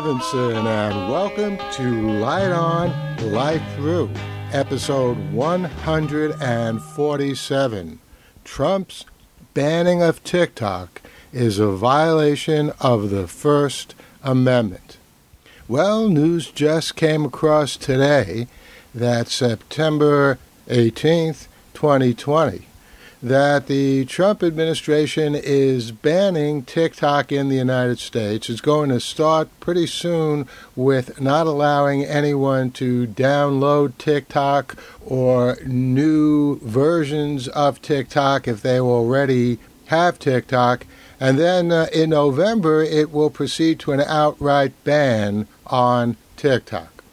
Levinson, and welcome to Light On, Light Through, episode 147. Trump's banning of TikTok is a violation of the First Amendment. Well, news just came across today that September 18th, 2020, that the Trump administration is banning TikTok in the United States. It's going to start pretty soon with not allowing anyone to download TikTok or new versions of TikTok if they already have TikTok. And then uh, in November, it will proceed to an outright ban on TikTok.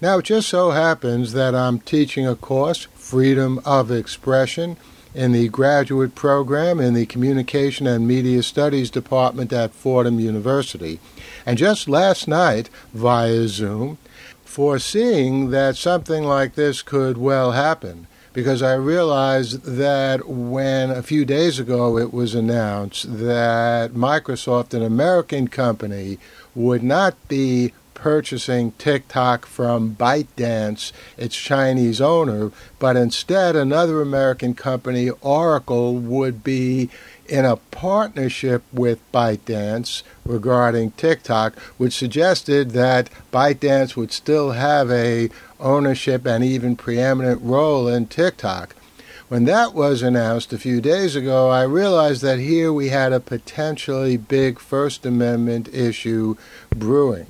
Now, it just so happens that I'm teaching a course, Freedom of Expression in the graduate program in the Communication and Media Studies Department at Fordham University. And just last night, via Zoom, foreseeing that something like this could well happen, because I realized that when a few days ago it was announced that Microsoft, an American company, would not be purchasing TikTok from ByteDance, its Chinese owner, but instead another American company, Oracle, would be in a partnership with ByteDance regarding TikTok, which suggested that ByteDance would still have a ownership and even preeminent role in TikTok. When that was announced a few days ago, I realized that here we had a potentially big First Amendment issue brewing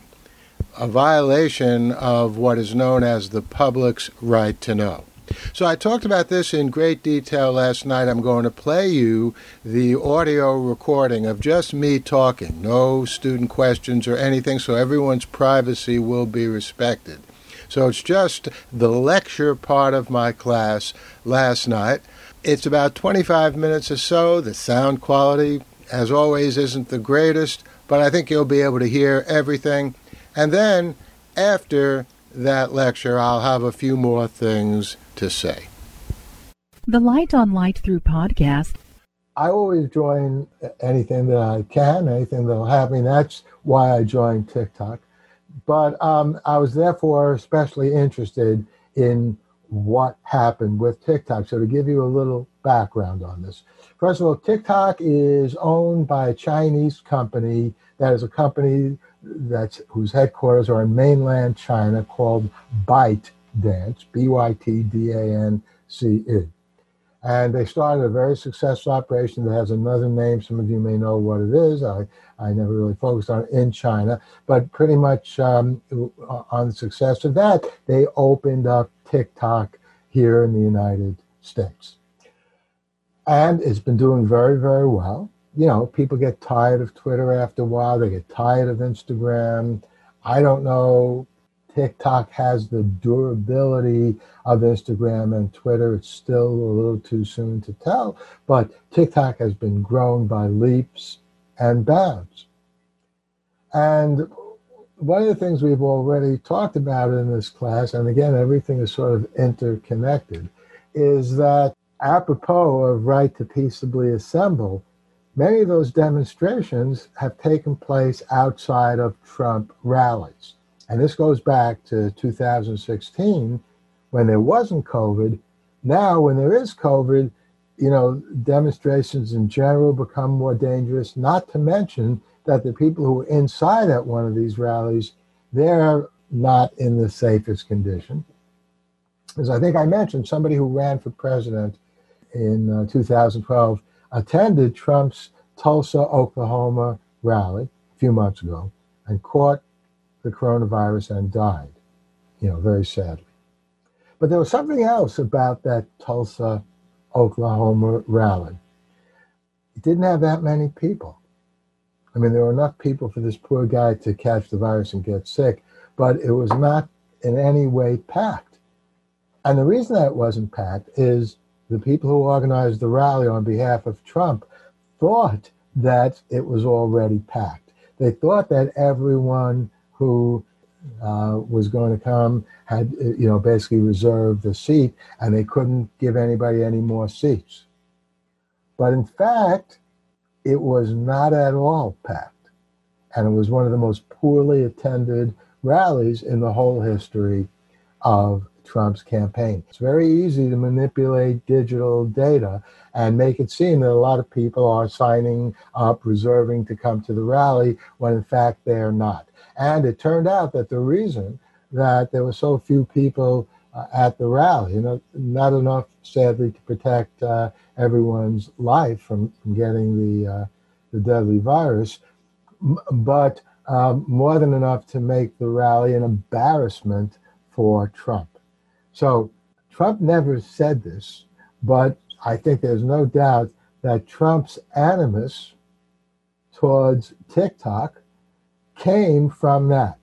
a violation of what is known as the public's right to know. So I talked about this in great detail last night. I'm going to play you the audio recording of just me talking, no student questions or anything, so everyone's privacy will be respected. So it's just the lecture part of my class last night. It's about 25 minutes or so. The sound quality, as always, isn't the greatest, but I think you'll be able to hear everything. And then after that lecture, I'll have a few more things to say. The Light on Light Through podcast. I always join anything that I can, anything that'll have me. That's why I joined TikTok. But um, I was therefore especially interested in what happened with TikTok. So, to give you a little background on this, first of all, TikTok is owned by a Chinese company that is a company that's whose headquarters are in mainland China called Byte Dance, B Y T D A N C E. And they started a very successful operation that has another name. Some of you may know what it is. I, I never really focused on it in China, but pretty much um, on the success of that, they opened up TikTok here in the United States. And it's been doing very, very well you know, people get tired of Twitter after a while. They get tired of Instagram. I don't know. TikTok has the durability of Instagram and Twitter. It's still a little too soon to tell, but TikTok has been grown by leaps and bounds. And one of the things we've already talked about in this class, and again, everything is sort of interconnected, is that apropos of right to peaceably assemble, Many of those demonstrations have taken place outside of Trump rallies. And this goes back to 2016 when there wasn't COVID. Now, when there is COVID, you know, demonstrations in general become more dangerous, not to mention that the people who are inside at one of these rallies, they're not in the safest condition. As I think I mentioned, somebody who ran for president in uh, 2012 attended Trump's Tulsa, Oklahoma rally a few months ago and caught the coronavirus and died, you know, very sadly. But there was something else about that Tulsa, Oklahoma rally. It didn't have that many people. I mean, there were enough people for this poor guy to catch the virus and get sick, but it was not in any way packed. And the reason that it wasn't packed is the people who organized the rally on behalf of Trump thought that it was already packed. They thought that everyone who uh, was going to come had, you know, basically reserved the seat, and they couldn't give anybody any more seats. But in fact, it was not at all packed. And it was one of the most poorly attended rallies in the whole history of Trump's campaign. It's very easy to manipulate digital data and make it seem that a lot of people are signing up, reserving to come to the rally, when in fact they're not. And it turned out that the reason that there were so few people uh, at the rally, you know, not enough, sadly, to protect uh, everyone's life from, from getting the, uh, the deadly virus, but um, more than enough to make the rally an embarrassment for Trump. So Trump never said this, but I think there's no doubt that Trump's animus towards TikTok came from that.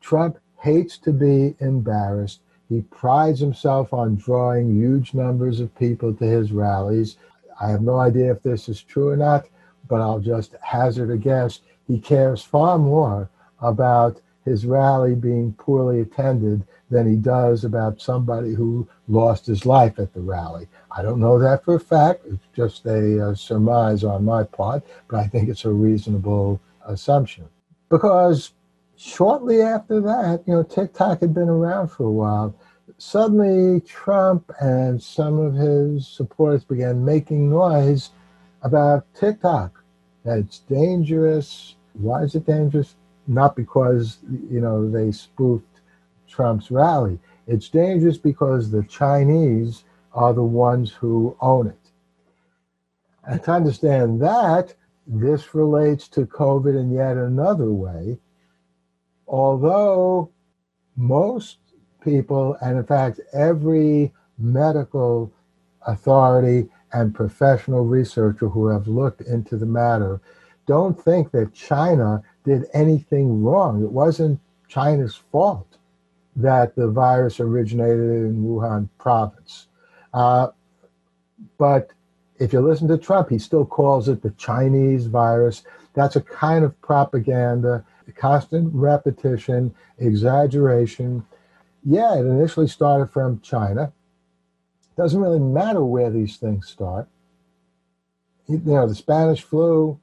Trump hates to be embarrassed. He prides himself on drawing huge numbers of people to his rallies. I have no idea if this is true or not, but I'll just hazard a guess. He cares far more about his rally being poorly attended than he does about somebody who lost his life at the rally. I don't know that for a fact. It's just a, a surmise on my part, but I think it's a reasonable assumption. Because shortly after that, you know, TikTok had been around for a while. Suddenly, Trump and some of his supporters began making noise about TikTok. That it's dangerous. Why is it dangerous? Not because, you know, they spoofed Trump's rally. It's dangerous because the Chinese are the ones who own it. And to understand that, this relates to COVID in yet another way. Although most people, and in fact, every medical authority and professional researcher who have looked into the matter don't think that China did anything wrong. It wasn't China's fault that the virus originated in Wuhan province. Uh, but if you listen to Trump, he still calls it the Chinese virus. That's a kind of propaganda, constant repetition, exaggeration. Yeah, it initially started from China. Doesn't really matter where these things start. You know, the Spanish flu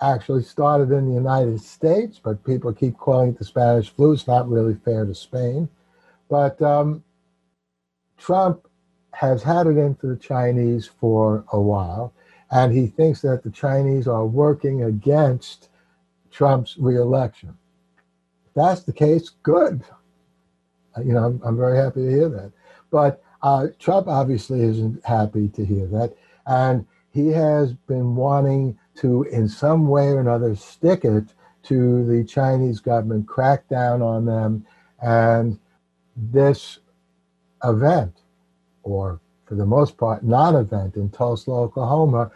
actually started in the United States, but people keep calling it the Spanish flu. It's not really fair to Spain. But um, Trump has had it into the Chinese for a while, and he thinks that the Chinese are working against Trump's reelection. If that's the case, good. Uh, you know, I'm, I'm very happy to hear that. But uh, Trump obviously isn't happy to hear that. And he has been wanting to, in some way or another, stick it to the Chinese government, crack down on them. And this event, or for the most part, non event in Tulsa, Oklahoma,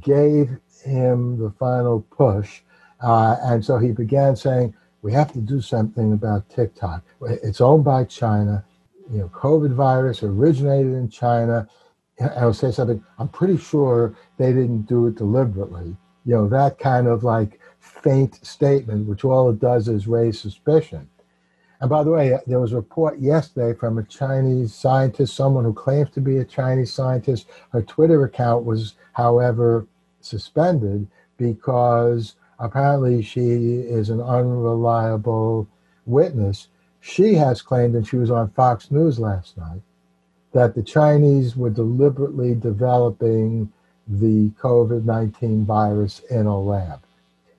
gave him the final push. Uh, and so he began saying, we have to do something about TikTok. It's owned by China. You know, COVID virus originated in China. I'll say something. I'm pretty sure they didn't do it deliberately. You know, that kind of like faint statement, which all it does is raise suspicion. And by the way, there was a report yesterday from a Chinese scientist, someone who claims to be a Chinese scientist. Her Twitter account was, however, suspended because apparently she is an unreliable witness. She has claimed, and she was on Fox News last night, that the Chinese were deliberately developing the COVID 19 virus in a lab.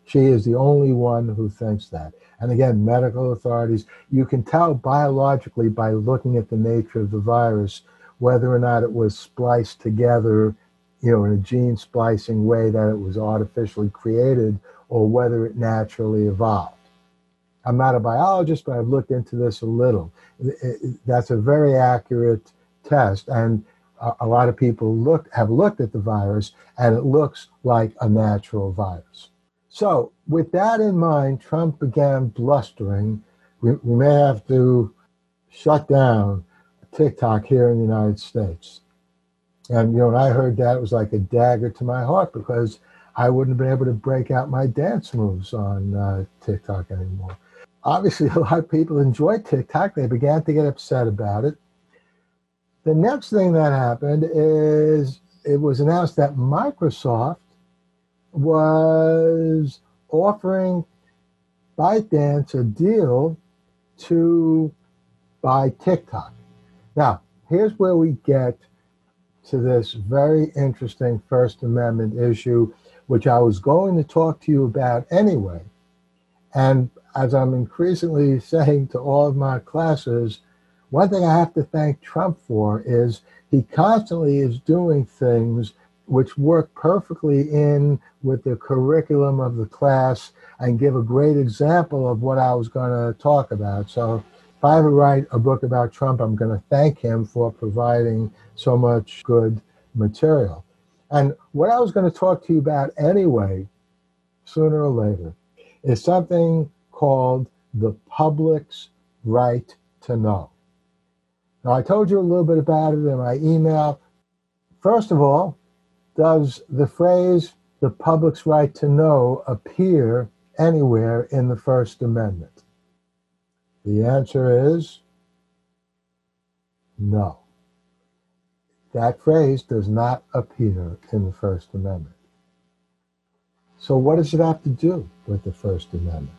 She is the only one who thinks that. And again, medical authorities, you can tell biologically by looking at the nature of the virus whether or not it was spliced together, you know, in a gene splicing way that it was artificially created or whether it naturally evolved. I'm not a biologist, but I've looked into this a little. That's a very accurate test. And a lot of people look, have looked at the virus and it looks like a natural virus. So, with that in mind, Trump began blustering. We, we may have to shut down TikTok here in the United States. And, you know, when I heard that, it was like a dagger to my heart because I wouldn't have been able to break out my dance moves on uh, TikTok anymore. Obviously, a lot of people enjoy TikTok. They began to get upset about it. The next thing that happened is it was announced that Microsoft was offering ByteDance a deal to buy TikTok. Now, here's where we get to this very interesting First Amendment issue, which I was going to talk to you about anyway. And as I'm increasingly saying to all of my classes, one thing I have to thank Trump for is he constantly is doing things which work perfectly in with the curriculum of the class and give a great example of what I was going to talk about. So if I ever write a book about Trump, I'm going to thank him for providing so much good material. And what I was going to talk to you about anyway, sooner or later, is something called the public's right to know. Now, I told you a little bit about it in my email. First of all, does the phrase the public's right to know appear anywhere in the First Amendment? The answer is no. That phrase does not appear in the First Amendment. So, what does it have to do with the First Amendment?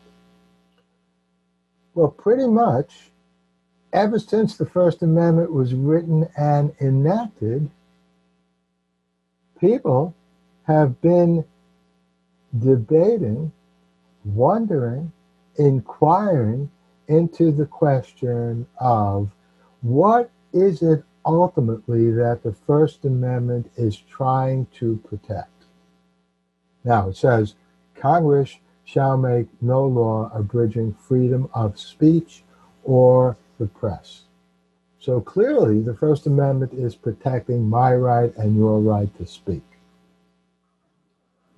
Well, pretty much ever since the First Amendment was written and enacted, people have been debating, wondering, inquiring into the question of what is it ultimately that the First Amendment is trying to protect. Now, it says Congress shall make no law abridging freedom of speech or the press. So clearly, the First Amendment is protecting my right and your right to speak.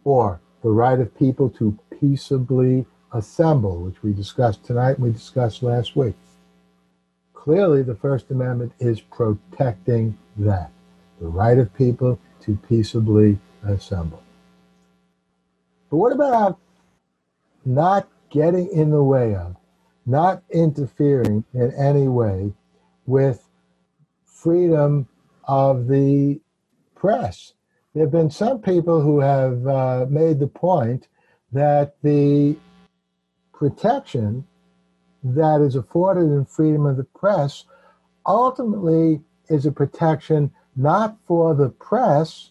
Or the right of people to peaceably assemble, which we discussed tonight and we discussed last week. Clearly, the First Amendment is protecting that the right of people to peaceably assemble. But what about not getting in the way of, not interfering in any way with freedom of the press? There have been some people who have uh, made the point that the protection that is afforded in freedom of the press ultimately is a protection not for the press,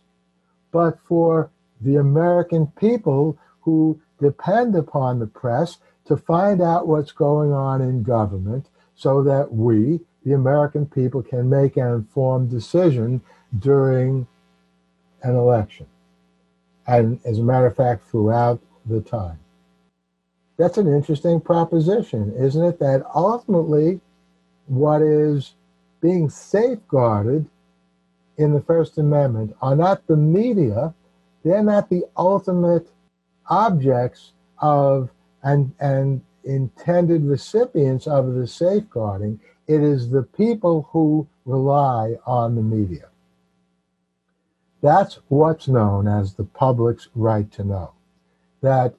but for the American people who depend upon the press to find out what's going on in government so that we, the American people, can make an informed decision during an election. And as a matter of fact, throughout the time. That's an interesting proposition, isn't it? That ultimately, what is being safeguarded in the First Amendment are not the media, they're not the ultimate objects of and, and intended recipients of the safeguarding. It is the people who rely on the media. That's what's known as the public's right to know. That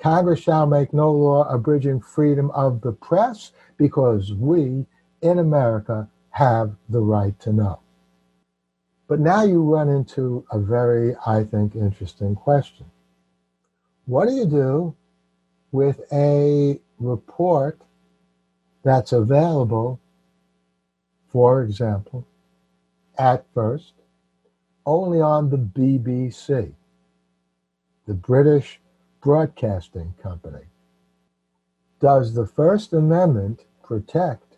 Congress shall make no law abridging freedom of the press because we in America have the right to know. But now you run into a very, I think, interesting question. What do you do with a report that's available, for example, at first, only on the BBC, the British Broadcasting Company. Does the First Amendment protect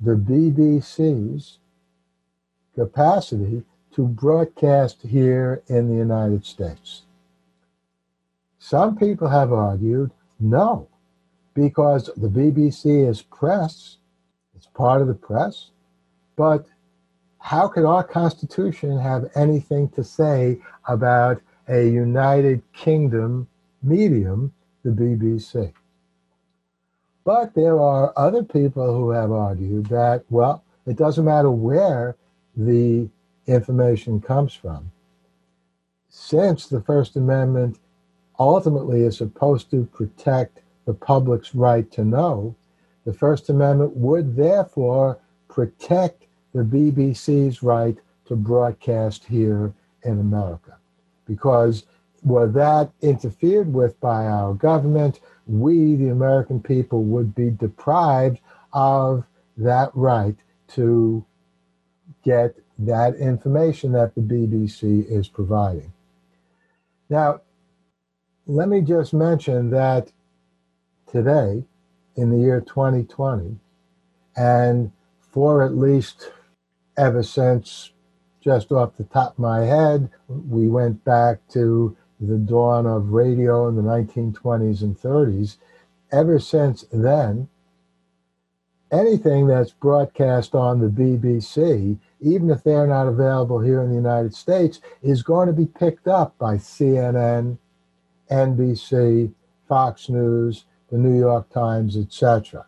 the BBC's capacity to broadcast here in the United States? Some people have argued no, because the BBC is press, it's part of the press, but how could our Constitution have anything to say about a United Kingdom medium, the BBC? But there are other people who have argued that, well, it doesn't matter where the information comes from. Since the First Amendment ultimately is supposed to protect the public's right to know, the First Amendment would therefore protect the BBC's right to broadcast here in America. Because were that interfered with by our government, we, the American people, would be deprived of that right to get that information that the BBC is providing. Now, let me just mention that today, in the year 2020, and for at least ever since just off the top of my head, we went back to the dawn of radio in the 1920s and 30s. Ever since then, anything that's broadcast on the BBC, even if they're not available here in the United States, is going to be picked up by CNN, NBC, Fox News, the New York Times, etc.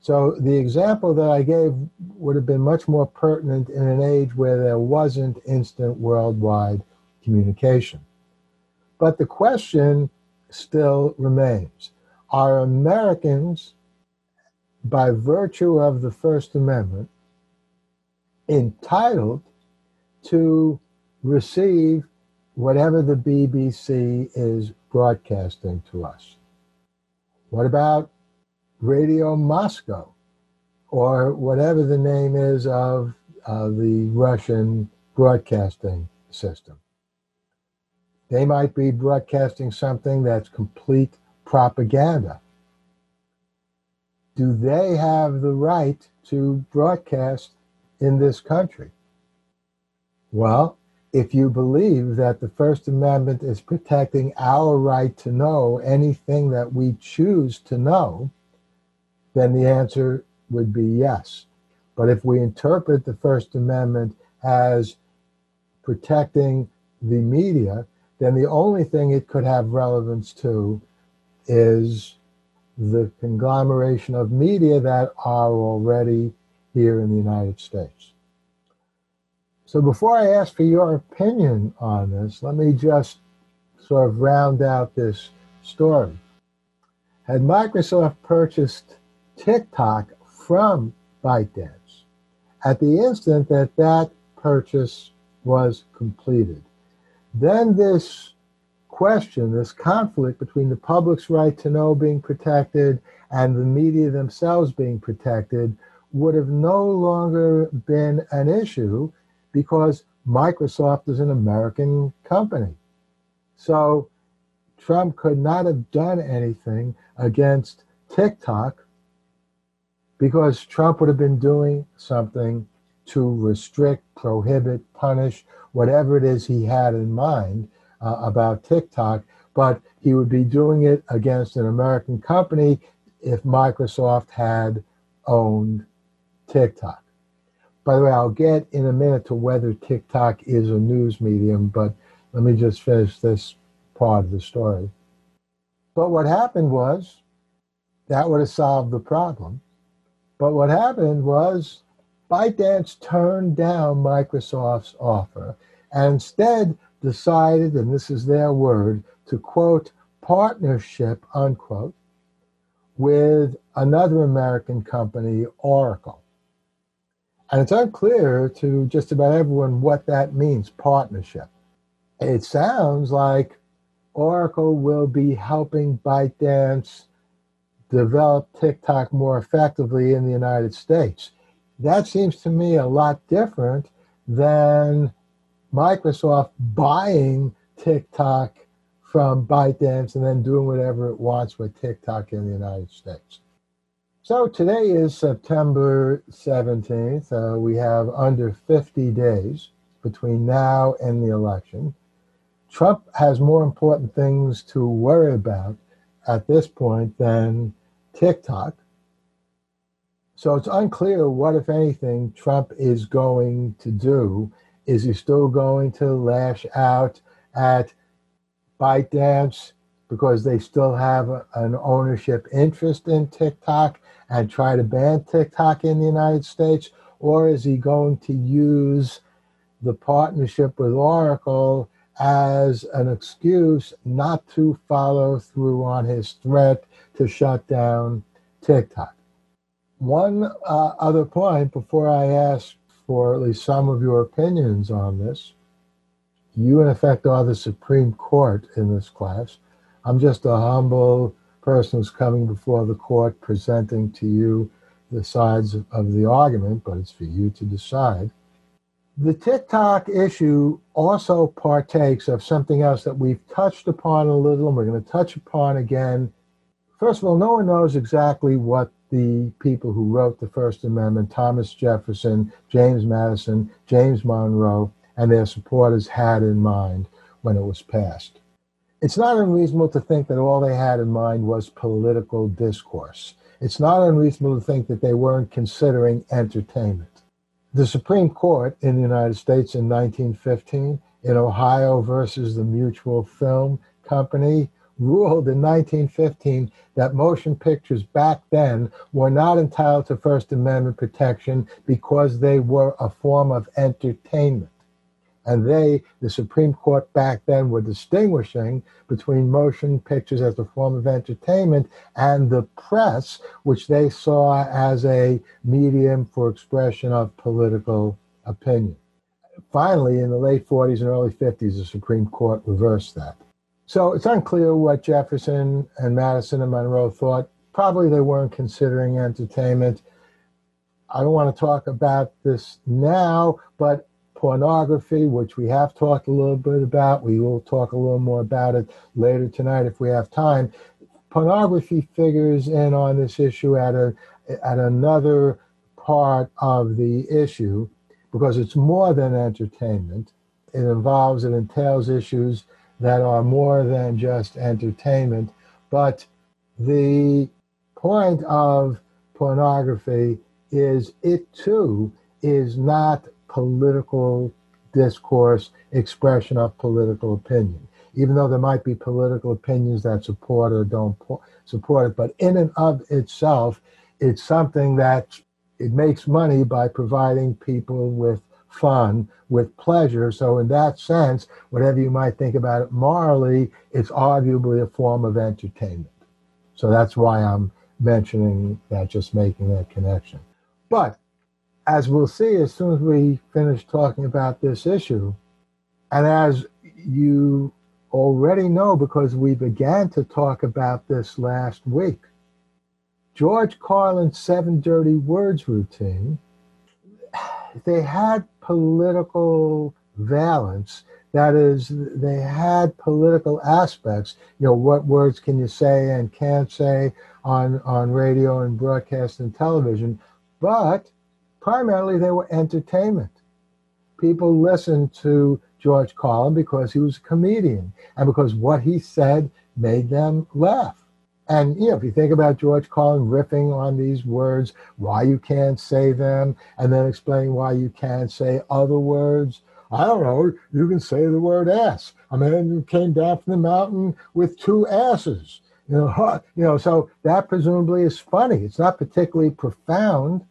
So the example that I gave would have been much more pertinent in an age where there wasn't instant worldwide communication. But the question still remains Are Americans, by virtue of the First Amendment, entitled to receive whatever the BBC is broadcasting to us? What about Radio Moscow, or whatever the name is of uh, the Russian broadcasting system. They might be broadcasting something that's complete propaganda. Do they have the right to broadcast in this country? Well, if you believe that the First Amendment is protecting our right to know anything that we choose to know, then the answer would be yes. But if we interpret the First Amendment as protecting the media, then the only thing it could have relevance to is the conglomeration of media that are already here in the United States. So before I ask for your opinion on this, let me just sort of round out this story. Had Microsoft purchased TikTok from ByteDance at the instant that that purchase was completed. Then this question, this conflict between the public's right to know being protected and the media themselves being protected would have no longer been an issue because Microsoft is an American company. So Trump could not have done anything against TikTok because Trump would have been doing something to restrict, prohibit, punish, whatever it is he had in mind uh, about TikTok, but he would be doing it against an American company if Microsoft had owned TikTok. By the way, I'll get in a minute to whether TikTok is a news medium, but let me just finish this part of the story. But what happened was that would have solved the problem but what happened was ByteDance turned down Microsoft's offer and instead decided, and this is their word, to quote, partnership, unquote, with another American company, Oracle. And it's unclear to just about everyone what that means, partnership. It sounds like Oracle will be helping ByteDance develop TikTok more effectively in the United States. That seems to me a lot different than Microsoft buying TikTok from ByteDance and then doing whatever it wants with TikTok in the United States. So today is September 17th. Uh, we have under 50 days between now and the election. Trump has more important things to worry about at this point than TikTok. So it's unclear what, if anything, Trump is going to do. Is he still going to lash out at ByteDance because they still have an ownership interest in TikTok and try to ban TikTok in the United States? Or is he going to use the partnership with Oracle as an excuse not to follow through on his threat to shut down TikTok. One uh, other point before I ask for at least some of your opinions on this you, in effect, are the Supreme Court in this class. I'm just a humble person who's coming before the court presenting to you the sides of the argument, but it's for you to decide. The TikTok issue also partakes of something else that we've touched upon a little, and we're going to touch upon again. First of all, no one knows exactly what the people who wrote the First Amendment, Thomas Jefferson, James Madison, James Monroe, and their supporters had in mind when it was passed. It's not unreasonable to think that all they had in mind was political discourse. It's not unreasonable to think that they weren't considering entertainment. The Supreme Court in the United States in 1915, in Ohio versus the Mutual Film Company, ruled in 1915 that motion pictures back then were not entitled to First Amendment protection because they were a form of entertainment. And they, the Supreme Court back then, were distinguishing between motion pictures as a form of entertainment and the press, which they saw as a medium for expression of political opinion. Finally, in the late 40s and early 50s, the Supreme Court reversed that. So it's unclear what Jefferson and Madison and Monroe thought. Probably they weren't considering entertainment. I don't want to talk about this now, but pornography, which we have talked a little bit about. We will talk a little more about it later tonight if we have time. Pornography figures in on this issue at a at another part of the issue because it's more than entertainment. It involves, it entails issues that are more than just entertainment. But the point of pornography is it too is not political discourse, expression of political opinion. Even though there might be political opinions that support or don't support it, but in and of itself, it's something that it makes money by providing people with fun, with pleasure. So, in that sense, whatever you might think about it morally, it's arguably a form of entertainment. So, that's why I'm mentioning that, just making that connection. But as we'll see as soon as we finish talking about this issue, and as you already know because we began to talk about this last week, George Carlin's seven dirty words routine, they had political valence. That is, they had political aspects. You know, what words can you say and can't say on, on radio and broadcast and television. But primarily they were entertainment. People listened to George Carlin because he was a comedian and because what he said made them laugh. And you know, if you think about George Carlin riffing on these words, why you can't say them, and then explaining why you can't say other words. I don't know. You can say the word ass. A man came down from the mountain with two asses. You know, you know. So that presumably is funny. It's not particularly profound,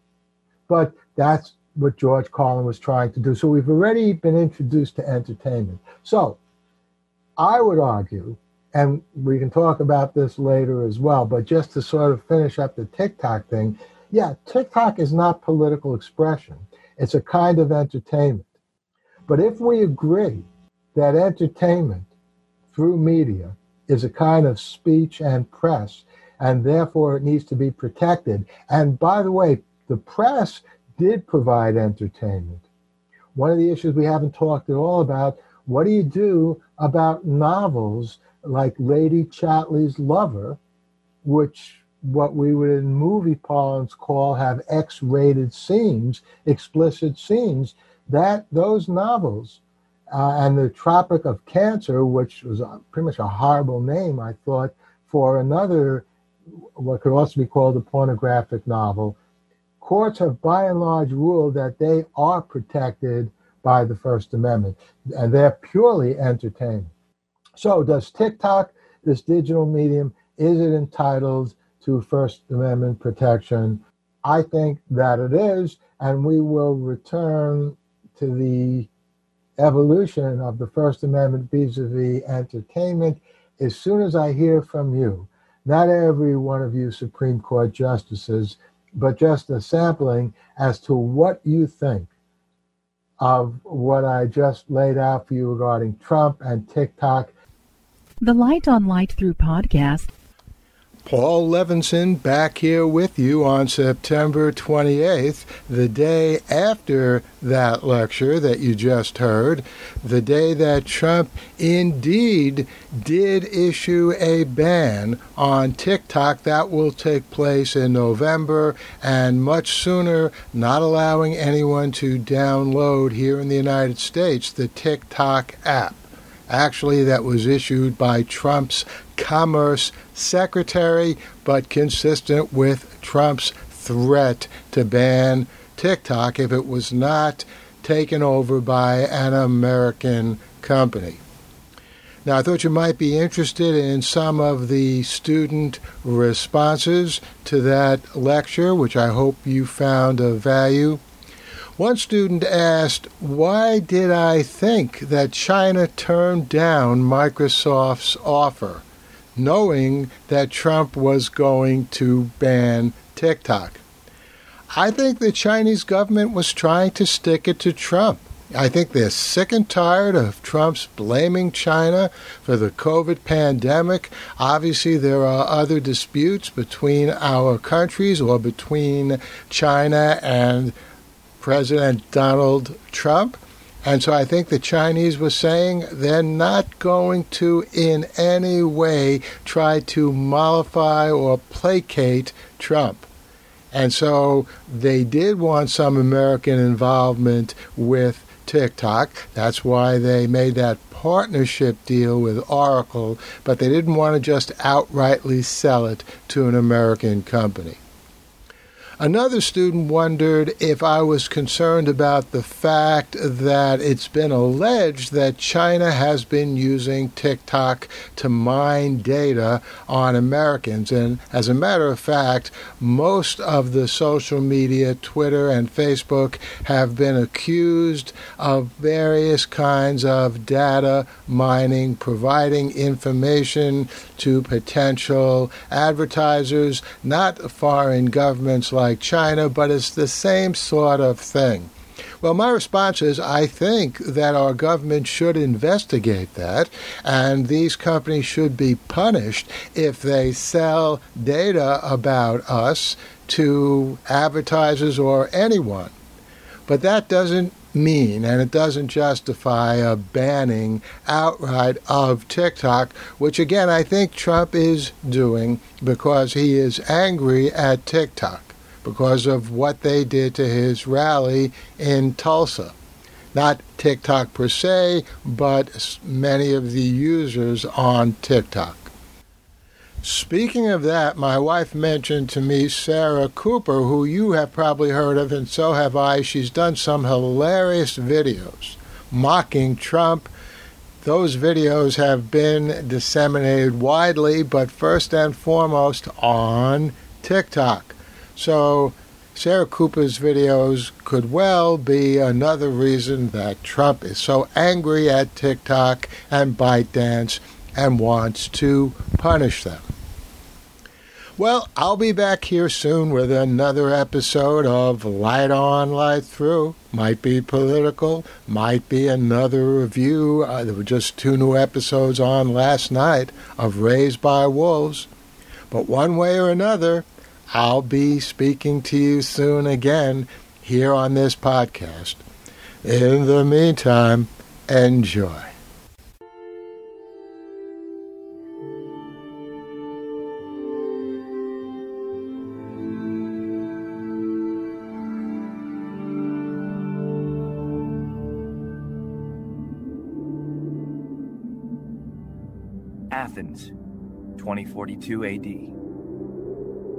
but that's what George Carlin was trying to do. So we've already been introduced to entertainment. So I would argue, and we can talk about this later as well, but just to sort of finish up the TikTok thing, yeah, TikTok is not political expression, it's a kind of entertainment. But if we agree that entertainment through media is a kind of speech and press, and therefore it needs to be protected. And by the way, the press did provide entertainment. One of the issues we haven't talked at all about what do you do about novels like Lady Chatterley's Lover, which what we would in movie parlance call have X-rated scenes, explicit scenes. That those novels uh, and the Tropic of Cancer, which was pretty much a horrible name, I thought, for another what could also be called a pornographic novel, courts have by and large ruled that they are protected by the First Amendment and they're purely entertainment. So, does TikTok, this digital medium, is it entitled to First Amendment protection? I think that it is, and we will return to the evolution of the First Amendment vis a vis entertainment as soon as I hear from you. Not every one of you Supreme Court justices but just a sampling as to what you think of what I just laid out for you regarding Trump and TikTok. The Light on Light Through podcast Paul Levinson back here with you on September 28th, the day after that lecture that you just heard, the day that Trump indeed did issue a ban on TikTok. That will take place in November and much sooner, not allowing anyone to download here in the United States the TikTok app. Actually, that was issued by Trump's Commerce Secretary, but consistent with Trump's threat to ban TikTok if it was not taken over by an American company. Now, I thought you might be interested in some of the student responses to that lecture, which I hope you found of value. One student asked, Why did I think that China turned down Microsoft's offer, knowing that Trump was going to ban TikTok? I think the Chinese government was trying to stick it to Trump. I think they're sick and tired of Trump's blaming China for the COVID pandemic. Obviously, there are other disputes between our countries or between China and President Donald Trump. And so I think the Chinese were saying they're not going to in any way try to mollify or placate Trump. And so they did want some American involvement with TikTok. That's why they made that partnership deal with Oracle, but they didn't want to just outrightly sell it to an American company. Another student wondered if I was concerned about the fact that it's been alleged that China has been using TikTok to mine data on Americans. And as a matter of fact, most of the social media, Twitter and Facebook, have been accused of various kinds of data mining, providing information to potential advertisers, not foreign governments like like China, but it's the same sort of thing. Well, my response is I think that our government should investigate that, and these companies should be punished if they sell data about us to advertisers or anyone. But that doesn't mean and it doesn't justify a banning outright of TikTok, which again I think Trump is doing because he is angry at TikTok because of what they did to his rally in Tulsa. Not TikTok per se, but many of the users on TikTok. Speaking of that, my wife mentioned to me Sarah Cooper, who you have probably heard of, and so have I. She's done some hilarious videos mocking Trump. Those videos have been disseminated widely, but first and foremost on TikTok. So Sarah Cooper's videos could well be another reason that Trump is so angry at TikTok and ByteDance and wants to punish them. Well, I'll be back here soon with another episode of Light On, Light Through. Might be political, might be another review. Uh, there were just two new episodes on last night of Raised by Wolves. But one way or another, I'll be speaking to you soon again here on this podcast. In the meantime, enjoy. Athens, 2042 AD.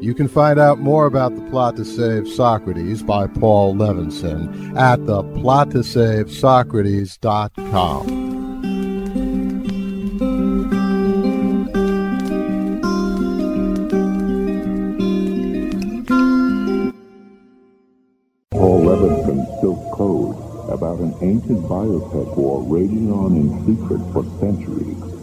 You can find out more about The Plot to Save Socrates by Paul Levinson at theplottosavesocrates.com. Paul Levinson built codes about an ancient biotech war raging on in secret for centuries